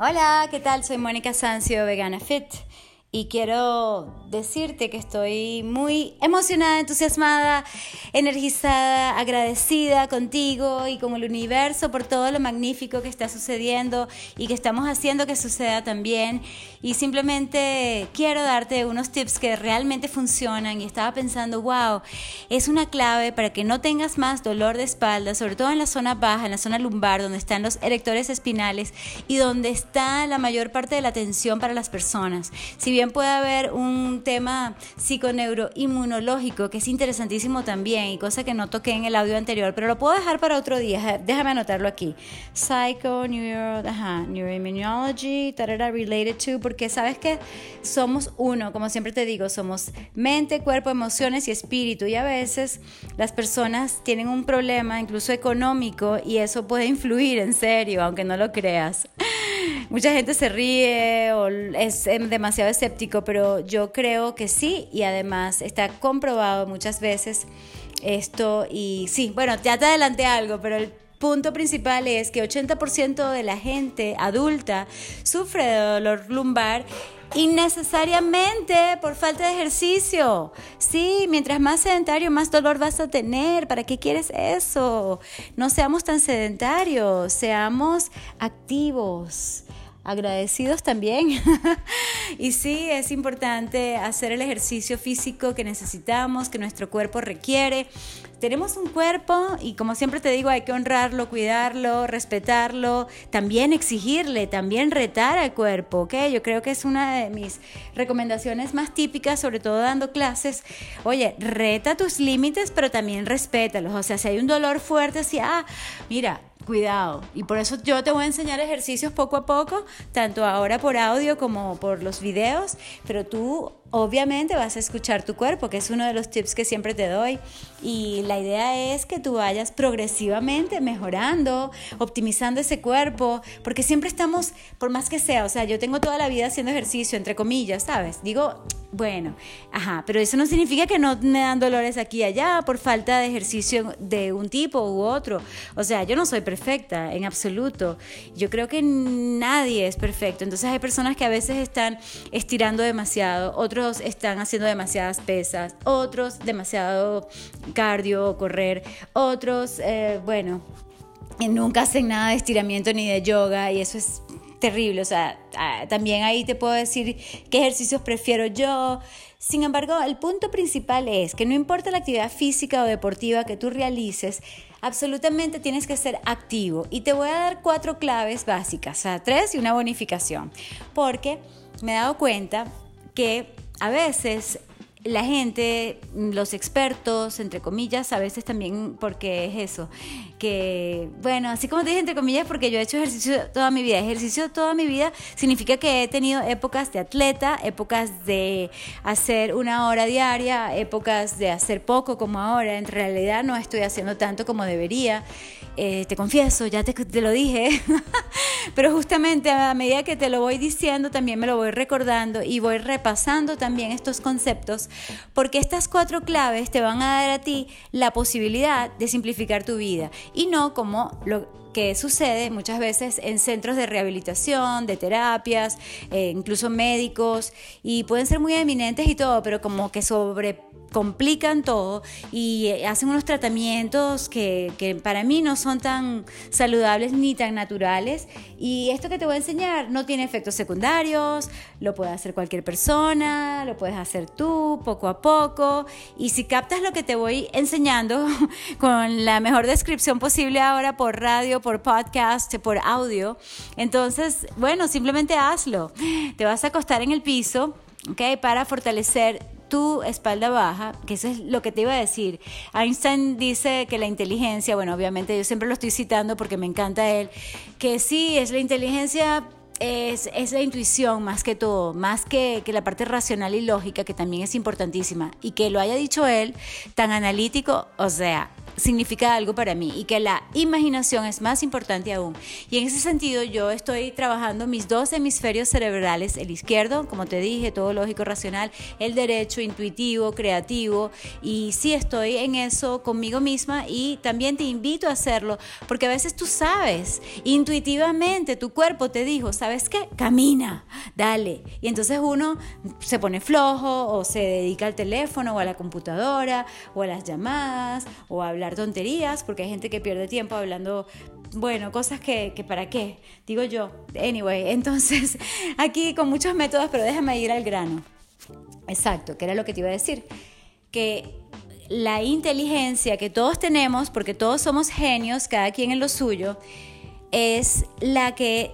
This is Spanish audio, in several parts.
Hola, ¿qué tal? Soy Mónica Sancio, Vegana Fit y quiero decirte que estoy muy emocionada, entusiasmada, energizada, agradecida contigo y con el universo por todo lo magnífico que está sucediendo y que estamos haciendo que suceda también. Y simplemente quiero darte unos tips que realmente funcionan y estaba pensando, wow, es una clave para que no tengas más dolor de espalda, sobre todo en la zona baja, en la zona lumbar, donde están los erectores espinales y donde está la mayor parte de la tensión para las personas. Si bien puede haber un tema psiconeuroinmunológico que es interesantísimo también y cosa que no toqué en el audio anterior, pero lo puedo dejar para otro día. Déjame anotarlo aquí. Psycho, neuro, ajá, neuroimmunology, related to, porque sabes que somos uno, como siempre te digo, somos mente, cuerpo, emociones y espíritu. Y a veces las personas tienen un problema, incluso económico, y eso puede influir en serio, aunque no lo creas mucha gente se ríe o es demasiado escéptico, pero yo creo que sí y además está comprobado muchas veces esto y sí, bueno, ya te adelanté algo, pero el punto principal es que 80% de la gente adulta sufre de dolor lumbar innecesariamente por falta de ejercicio. Sí, mientras más sedentario, más dolor vas a tener. ¿Para qué quieres eso? No seamos tan sedentarios, seamos activos agradecidos también. y sí, es importante hacer el ejercicio físico que necesitamos, que nuestro cuerpo requiere. Tenemos un cuerpo y como siempre te digo, hay que honrarlo, cuidarlo, respetarlo, también exigirle, también retar al cuerpo, ¿ok? Yo creo que es una de mis recomendaciones más típicas, sobre todo dando clases. Oye, reta tus límites, pero también respétalos. O sea, si hay un dolor fuerte, si, ah, mira, cuidado. Y por eso yo te voy a enseñar ejercicios poco a poco, tanto ahora por audio como por los videos, pero tú obviamente vas a escuchar tu cuerpo, que es uno de los tips que siempre te doy. Y la idea es que tú vayas progresivamente mejorando, optimizando ese cuerpo, porque siempre estamos, por más que sea, o sea, yo tengo toda la vida haciendo ejercicio, entre comillas, ¿sabes? Digo, bueno, ajá, pero eso no significa que no me dan dolores aquí y allá por falta de ejercicio de un tipo u otro. O sea, yo no soy perfecta en absoluto. Yo creo que nadie es perfecto. Entonces hay personas que a veces están estirando demasiado, otros están haciendo demasiadas pesas, otros demasiado cardio, correr, otros, eh, bueno, nunca hacen nada de estiramiento ni de yoga y eso es terrible. O sea, ah, también ahí te puedo decir qué ejercicios prefiero yo. Sin embargo, el punto principal es que no importa la actividad física o deportiva que tú realices, absolutamente tienes que ser activo. Y te voy a dar cuatro claves básicas, o sea, tres y una bonificación. Porque me he dado cuenta que a veces la gente, los expertos, entre comillas, a veces también porque es eso, que, bueno, así como te dije entre comillas, porque yo he hecho ejercicio toda mi vida. Ejercicio toda mi vida significa que he tenido épocas de atleta, épocas de hacer una hora diaria, épocas de hacer poco como ahora. En realidad no estoy haciendo tanto como debería. Eh, te confieso, ya te, te lo dije, pero justamente a medida que te lo voy diciendo, también me lo voy recordando y voy repasando también estos conceptos, porque estas cuatro claves te van a dar a ti la posibilidad de simplificar tu vida. Y no como lo que sucede muchas veces en centros de rehabilitación, de terapias, eh, incluso médicos, y pueden ser muy eminentes y todo, pero como que sobre complican todo y eh, hacen unos tratamientos que, para mí no son tan saludables ni tan naturales. Y esto que te voy a enseñar no tiene efectos secundarios, lo puede hacer cualquier persona, lo puedes hacer tú poco a poco. Y si captas lo que te voy enseñando con la mejor descripción posible ahora por radio, por podcast, por audio, entonces, bueno, simplemente hazlo. Te vas a acostar en el piso. Okay, para fortalecer tu espalda baja, que eso es lo que te iba a decir. Einstein dice que la inteligencia, bueno, obviamente yo siempre lo estoy citando porque me encanta él, que sí, es la inteligencia es, es, la intuición más que todo, más que, que, la parte racional y lógica, que también es importantísima. Y que lo haya dicho él, tan analítico, o sea, significa algo para mí y que la imaginación es más importante aún. Y en ese sentido yo estoy trabajando mis dos hemisferios cerebrales, el izquierdo, como te dije, todo lógico, racional, el derecho, intuitivo, creativo, y sí estoy en eso conmigo misma y también te invito a hacerlo, porque a veces tú sabes, intuitivamente tu cuerpo te dijo, ¿sabes qué? Camina, dale. Y entonces uno se pone flojo o se dedica al teléfono o a la computadora o a las llamadas o a hablar tonterías, porque hay gente que pierde tiempo hablando, bueno, cosas que, que para qué, digo yo. Anyway, entonces aquí con muchos métodos, pero déjame ir al grano. Exacto, que era lo que te iba a decir. Que la inteligencia que todos tenemos, porque todos somos genios, cada quien en lo suyo, es la que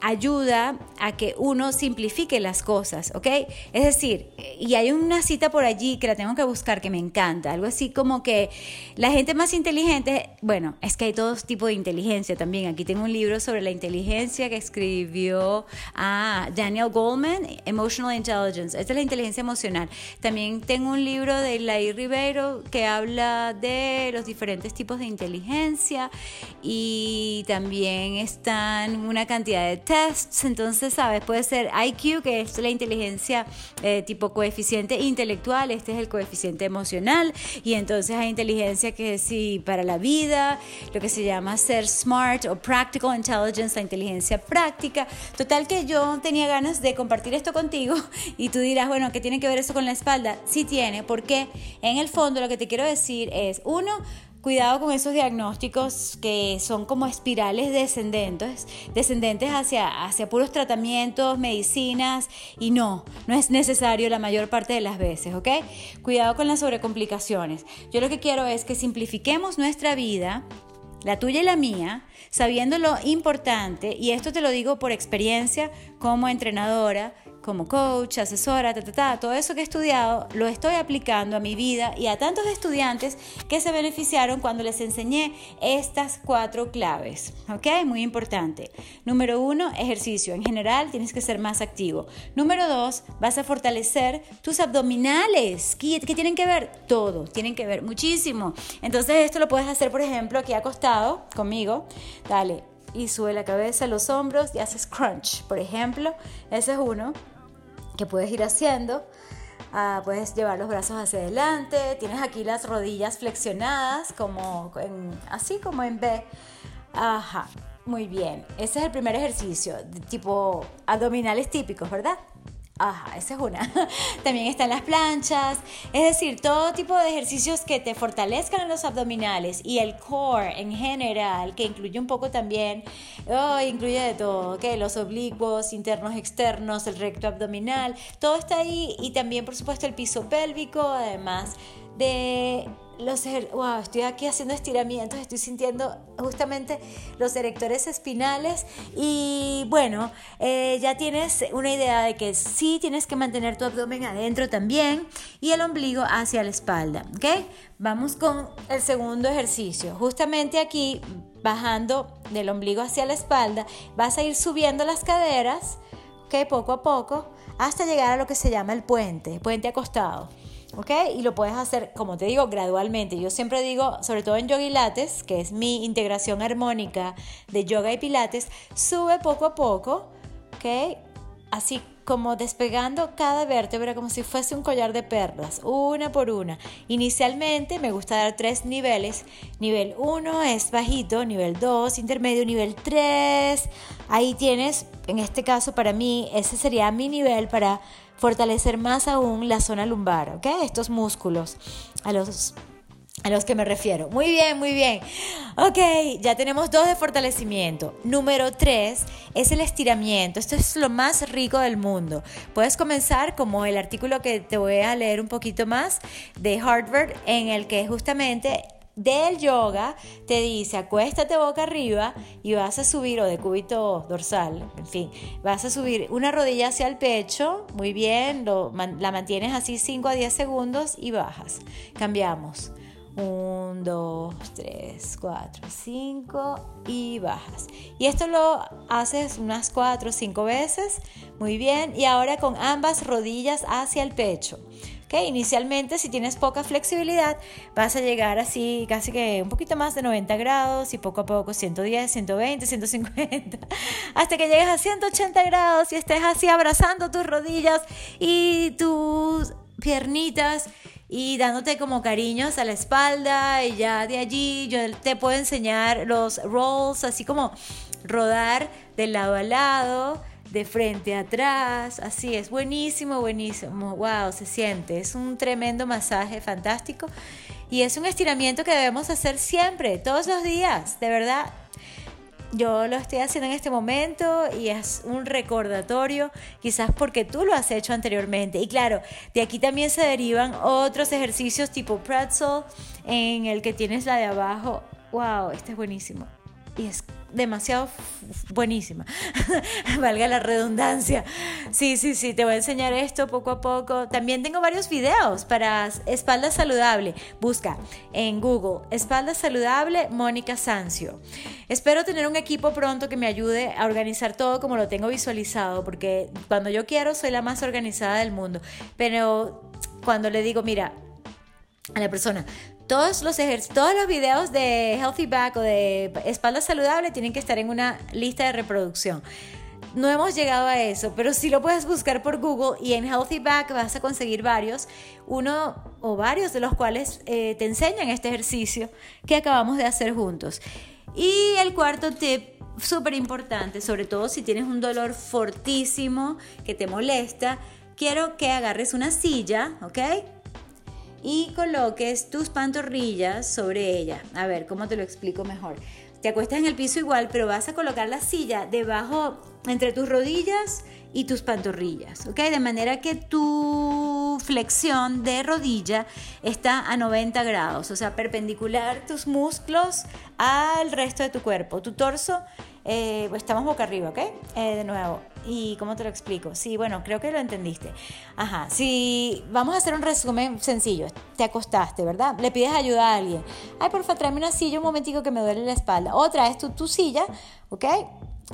ayuda a que uno simplifique las cosas, ¿ok? Es decir, y hay una cita por allí que la tengo que buscar que me encanta, algo así como que la gente más inteligente, bueno, es que hay todo tipo de inteligencia también. Aquí tengo un libro sobre la inteligencia que escribió a Daniel Goldman, Emotional Intelligence. Esta es la inteligencia emocional. También tengo un libro de Lai Ribeiro que habla de los diferentes tipos de inteligencia y también están una cantidad de tests, entonces, ¿sabes? Puede ser IQ, que es la inteligencia eh, tipo coeficiente intelectual, este es el coeficiente emocional, y entonces hay inteligencia que sí para la vida, lo que se llama ser smart o practical intelligence, la inteligencia práctica. Total que yo tenía ganas de compartir esto contigo y tú dirás, bueno, ¿qué tiene que ver eso con la espalda? Sí tiene, porque en el fondo lo que te quiero decir es, uno, Cuidado con esos diagnósticos que son como espirales descendentes, descendentes hacia, hacia puros tratamientos, medicinas, y no, no es necesario la mayor parte de las veces, ¿ok? Cuidado con las sobrecomplicaciones. Yo lo que quiero es que simplifiquemos nuestra vida, la tuya y la mía, sabiendo lo importante, y esto te lo digo por experiencia como entrenadora, como coach, asesora, todo eso que he estudiado lo estoy aplicando a mi vida y a tantos estudiantes que se beneficiaron cuando les enseñé estas cuatro claves. ¿Ok? Muy importante. Número uno, ejercicio. En general tienes que ser más activo. Número dos, vas a fortalecer tus abdominales. ¿Qué, qué tienen que ver? Todo. Tienen que ver muchísimo. Entonces esto lo puedes hacer, por ejemplo, aquí acostado conmigo. Dale. Y sube la cabeza, los hombros y haces crunch, por ejemplo. Ese es uno que puedes ir haciendo. Ah, puedes llevar los brazos hacia adelante, tienes aquí las rodillas flexionadas, como así como en B. Ajá, muy bien. Ese es el primer ejercicio, tipo abdominales típicos, ¿verdad? Ajá, esa es una. También están las planchas, es decir, todo tipo de ejercicios que te fortalezcan los abdominales y el core en general, que incluye un poco también, oh, incluye de todo, que los oblicuos, internos, externos, el recto abdominal, todo está ahí y también por supuesto el piso pélvico, además de estoy aquí haciendo estiramientos, estoy sintiendo justamente los erectores espinales y bueno, eh, ya tienes una idea de que sí tienes que mantener tu abdomen adentro también y el ombligo hacia la espalda, ¿ok? Vamos con el segundo ejercicio. Justamente aquí, bajando del ombligo hacia la espalda, vas a ir subiendo las caderas, ¿ok? Poco a poco, hasta llegar a lo que se llama el puente, puente acostado. ¿Ok? Y lo puedes hacer, como te digo, gradualmente. Yo siempre digo, sobre todo en yoga y lates, que es mi integración armónica de yoga y pilates, sube poco a poco, ¿ok? Así como despegando cada vértebra como si fuese un collar de perlas, una por una. Inicialmente me gusta dar tres niveles. Nivel 1 es bajito, nivel 2 intermedio, nivel 3. Ahí tienes, en este caso para mí, ese sería mi nivel para fortalecer más aún la zona lumbar, ¿ok? Estos músculos a los a los que me refiero. Muy bien, muy bien. Ok, ya tenemos dos de fortalecimiento. Número tres es el estiramiento. Esto es lo más rico del mundo. Puedes comenzar como el artículo que te voy a leer un poquito más de Harvard, en el que justamente del yoga te dice acuéstate boca arriba y vas a subir, o de cúbito dorsal, en fin, vas a subir una rodilla hacia el pecho, muy bien, la mantienes así 5 a 10 segundos y bajas. Cambiamos. 1, 2, 3, 4, 5 y bajas. Y esto lo haces unas 4 o 5 veces. Muy bien. Y ahora con ambas rodillas hacia el pecho. ¿Ok? Inicialmente, si tienes poca flexibilidad, vas a llegar así casi que un poquito más de 90 grados y poco a poco 110, 120, 150, hasta que llegues a 180 grados y estés así abrazando tus rodillas y tus piernitas y dándote como cariños a la espalda y ya de allí yo te puedo enseñar los rolls, así como rodar de lado a lado, de frente a atrás, así es, buenísimo, buenísimo, wow, se siente, es un tremendo masaje fantástico y es un estiramiento que debemos hacer siempre, todos los días, de verdad, yo lo estoy haciendo en este momento y es un recordatorio, quizás porque tú lo has hecho anteriormente. Y claro, de aquí también se derivan otros ejercicios tipo pretzel, en el que tienes la de abajo. ¡Wow! Este es buenísimo. Y es demasiado buenísima. Valga la redundancia. Sí, sí, sí, te voy a enseñar esto poco a poco. También tengo varios videos para espalda saludable. Busca en Google espalda saludable Mónica Sancio. Espero tener un equipo pronto que me ayude a organizar todo como lo tengo visualizado, porque cuando yo quiero soy la más organizada del mundo. Pero cuando le digo, mira, a la persona, todos los, todos los videos de Healthy Back o de espalda saludable tienen que estar en una lista de reproducción. No hemos llegado a eso, pero sí lo puedes buscar por Google y en Healthy Back vas a conseguir varios, uno o varios de los cuales eh, te enseñan este ejercicio que acabamos de hacer juntos. Y el cuarto tip, súper importante, sobre todo si tienes un dolor fortísimo que te molesta, quiero que agarres una silla, ¿ok? Y coloques tus pantorrillas sobre ella. A ver, ¿cómo te lo explico mejor? Te acuestas en el piso igual, pero vas a colocar la silla debajo, entre tus rodillas y tus pantorrillas, ¿ok? De manera que tu flexión de rodilla está a 90 grados, o sea, perpendicular tus músculos al resto de tu cuerpo. Tu torso, eh, pues estamos boca arriba, ¿ok? Eh, de nuevo, ¿Y cómo te lo explico? Sí, bueno, creo que lo entendiste. Ajá, si vamos a hacer un resumen sencillo, te acostaste, ¿verdad? Le pides ayuda a alguien. Ay, porfa, tráeme una silla un momentico que me duele la espalda. O traes tu, tu silla, ¿ok?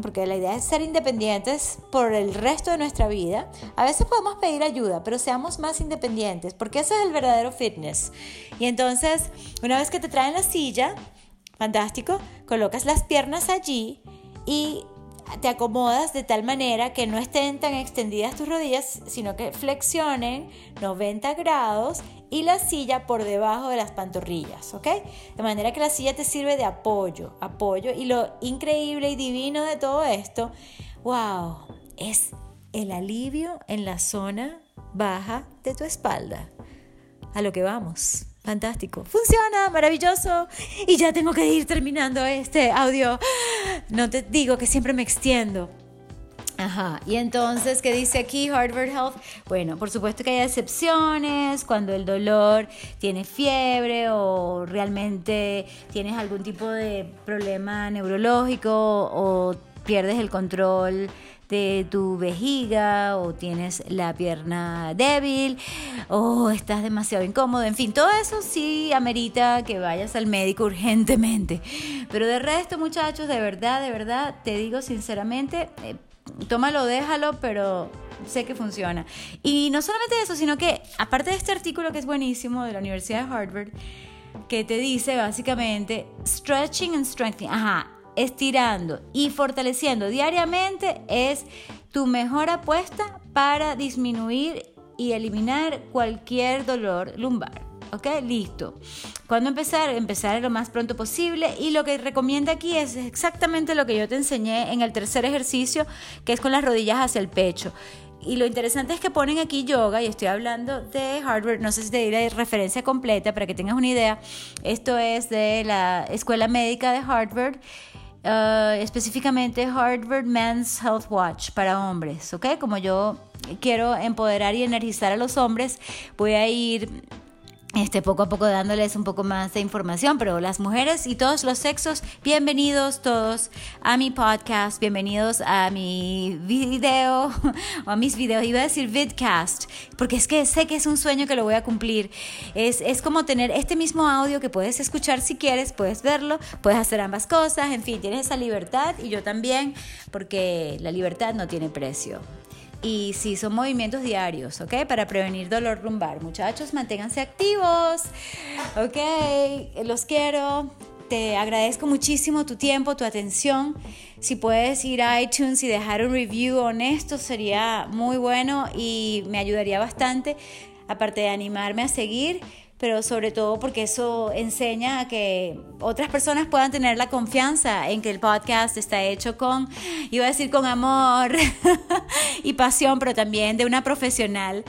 Porque la idea es ser independientes por el resto de nuestra vida. A veces podemos pedir ayuda, pero seamos más independientes, porque ese es el verdadero fitness. Y entonces, una vez que te traen la silla, fantástico, colocas las piernas allí y te acomodas de tal manera que no estén tan extendidas tus rodillas, sino que flexionen 90 grados y la silla por debajo de las pantorrillas, ¿ok? De manera que la silla te sirve de apoyo, apoyo. Y lo increíble y divino de todo esto, wow, es el alivio en la zona baja de tu espalda. A lo que vamos. Fantástico. Funciona, maravilloso. Y ya tengo que ir terminando este audio. No te digo que siempre me extiendo. Ajá, y entonces, ¿qué dice aquí Harvard Health? Bueno, por supuesto que hay excepciones cuando el dolor tiene fiebre o realmente tienes algún tipo de problema neurológico o pierdes el control de tu vejiga o tienes la pierna débil o estás demasiado incómodo, en fin, todo eso sí amerita que vayas al médico urgentemente. Pero de resto, muchachos, de verdad, de verdad, te digo sinceramente, eh, tómalo, déjalo, pero sé que funciona. Y no solamente eso, sino que aparte de este artículo que es buenísimo de la Universidad de Harvard, que te dice básicamente stretching and strengthening, ajá, estirando y fortaleciendo diariamente es tu mejor apuesta para disminuir y eliminar cualquier dolor lumbar. ¿Ok? Listo. ¿Cuándo empezar? Empezar lo más pronto posible. Y lo que recomienda aquí es exactamente lo que yo te enseñé en el tercer ejercicio, que es con las rodillas hacia el pecho. Y lo interesante es que ponen aquí yoga, y estoy hablando de Harvard, no sé si te diré referencia completa para que tengas una idea. Esto es de la Escuela Médica de Harvard Uh, específicamente Harvard Men's Health Watch para hombres, ¿ok? Como yo quiero empoderar y energizar a los hombres, voy a ir este, poco a poco dándoles un poco más de información, pero las mujeres y todos los sexos, bienvenidos todos a mi podcast, bienvenidos a mi video, o a mis videos, iba a decir vidcast, porque es que sé que es un sueño que lo voy a cumplir. Es, es como tener este mismo audio que puedes escuchar si quieres, puedes verlo, puedes hacer ambas cosas, en fin, tienes esa libertad y yo también, porque la libertad no tiene precio. Y sí, son movimientos diarios, ¿ok? Para prevenir dolor lumbar. Muchachos, manténganse activos, ¿ok? Los quiero. Te agradezco muchísimo tu tiempo, tu atención. Si puedes ir a iTunes y dejar un review honesto, sería muy bueno y me ayudaría bastante, aparte de animarme a seguir pero sobre todo porque eso enseña a que otras personas puedan tener la confianza en que el podcast está hecho con, iba a decir con amor y pasión, pero también de una profesional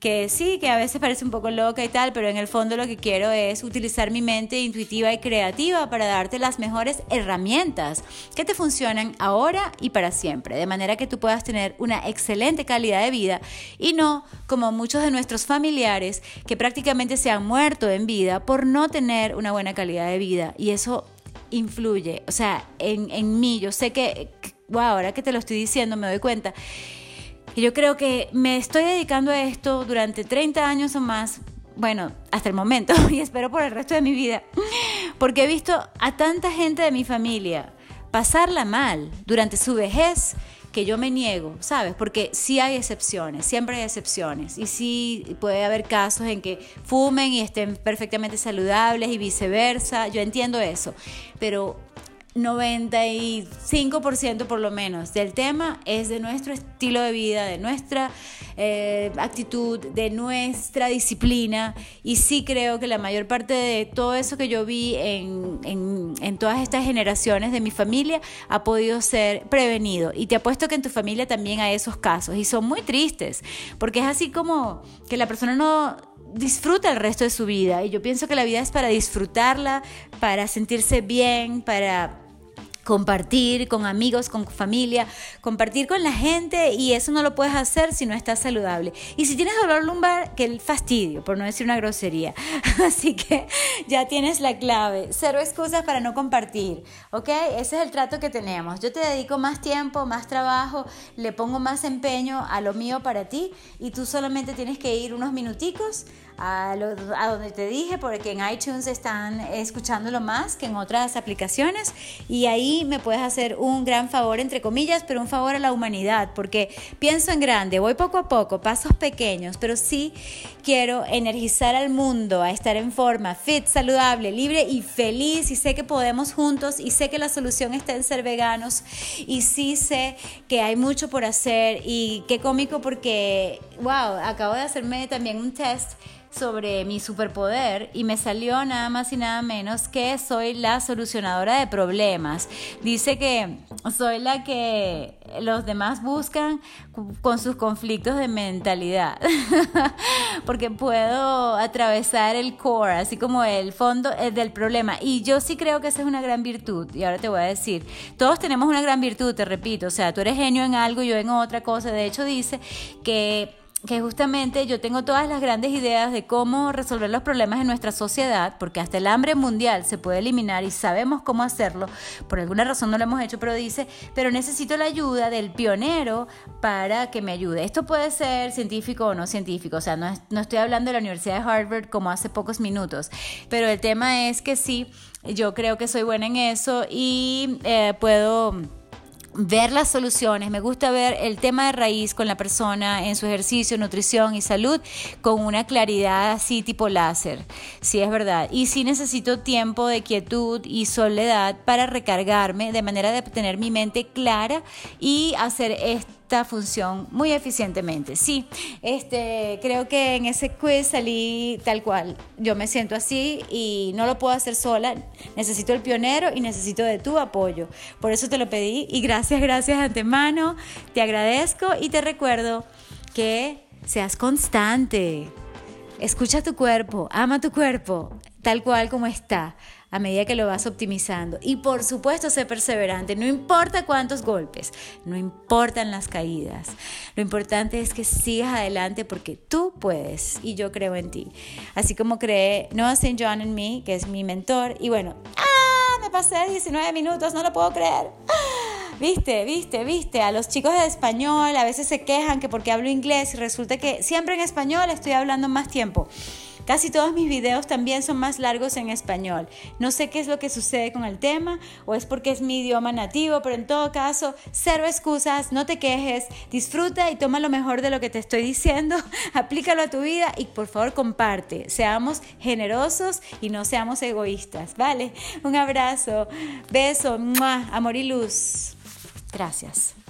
que sí, que a veces parece un poco loca y tal, pero en el fondo lo que quiero es utilizar mi mente intuitiva y creativa para darte las mejores herramientas que te funcionan ahora y para siempre, de manera que tú puedas tener una excelente calidad de vida y no como muchos de nuestros familiares que prácticamente se han muerto en vida por no tener una buena calidad de vida. Y eso influye, o sea, en, en mí, yo sé que, wow, ahora que te lo estoy diciendo me doy cuenta y yo creo que me estoy dedicando a esto durante 30 años o más, bueno, hasta el momento, y espero por el resto de mi vida, porque he visto a tanta gente de mi familia pasarla mal durante su vejez que yo me niego, ¿sabes? Porque sí hay excepciones, siempre hay excepciones. Y sí puede haber casos en que fumen y estén perfectamente saludables y viceversa. Yo entiendo eso. Pero 95% por lo menos del tema es de nuestro estilo de vida, de nuestra eh, actitud, de nuestra disciplina. Y sí creo que la mayor parte de todo eso que yo vi en, en todas estas generaciones de mi familia ha podido ser prevenido. Y te apuesto que en tu familia también hay esos casos. Y son muy tristes, porque es así como que la persona no disfruta el resto de su vida. Y yo pienso que la vida es para disfrutarla, para sentirse bien, para compartir con amigos, con familia, compartir con la gente y eso no lo puedes hacer si no estás saludable. Y si tienes dolor lumbar, que el fastidio, por no decir una grosería. Así que ya tienes la clave. Cero excusas para no compartir, ¿ok? Ese es el trato que tenemos. Yo te dedico más tiempo, más trabajo, le pongo más empeño a lo mío para ti y tú solamente tienes que ir unos minuticos a, donde te dije, porque en iTunes están escuchándolo más que en otras aplicaciones. Y ahí me puedes hacer un gran favor, entre comillas, pero un favor a la humanidad, porque pienso en grande, voy poco a poco, pasos pequeños, pero sí quiero energizar al mundo a estar en forma, fit, saludable, libre y feliz. Y sé que podemos juntos y sé que la solución está en ser veganos y sí sé que hay mucho por hacer. Y qué cómico porque, wow, acabo de hacerme también un test sobre mi superpoder y me salió nada más y nada menos que soy la solucionadora de problemas. Dice que soy la que los demás buscan con sus conflictos de mentalidad, porque puedo atravesar el core, así como el fondo eh, del problema. Y yo sí creo que esa es una gran virtud, y ahora te voy a decir, todos tenemos una gran virtud, te repito, o sea, tú eres genio en algo, yo en otra cosa, de hecho dice que que justamente yo tengo todas las grandes ideas de cómo resolver los problemas en nuestra sociedad, porque hasta el hambre mundial se puede eliminar y sabemos cómo hacerlo, por alguna razón no lo hemos hecho, pero dice, pero necesito la ayuda del pionero para que me ayude. Esto puede ser científico o no científico, o sea, no, no estoy hablando de la Universidad de Harvard como hace pocos minutos, pero el tema es que sí, yo creo que soy buena en eso y eh, puedo ver las soluciones, me gusta ver el tema de raíz con la persona en su ejercicio, nutrición y salud con una claridad así tipo láser, sí es verdad. Y sí necesito tiempo de quietud y soledad para recargarme de manera de tener mi mente clara y hacer esto esta función muy eficientemente. Sí, este, creo que en ese quiz salí tal cual. Yo me siento así y no lo puedo hacer sola. Necesito el pionero y necesito de tu apoyo. Por eso te lo pedí y gracias, gracias de antemano. Te agradezco y te recuerdo que seas constante. Escucha tu cuerpo, ama tu cuerpo, tal cual como está a medida que lo vas optimizando. Y por supuesto, sé perseverante, no importa cuántos golpes, no importan las caídas. Lo importante es que sigas adelante porque tú puedes y yo creo en ti. Así como cree Noah St. John en mí, que es mi mentor. Y bueno, ¡ah! Me pasé 19 minutos, no lo puedo creer. Viste, viste, viste, a los chicos de español a veces se quejan que porque hablo inglés y resulta que siempre en español estoy hablando más tiempo. Casi todos mis videos también son más largos en español. No sé qué es lo que sucede con el tema o es porque es mi idioma nativo, pero en todo caso, cero excusas, no te quejes, disfruta y toma lo mejor de lo que te estoy diciendo, aplícalo a tu vida y por favor comparte. Seamos generosos y no seamos egoístas, ¿vale? Un abrazo, beso, amor y luz. Gracias.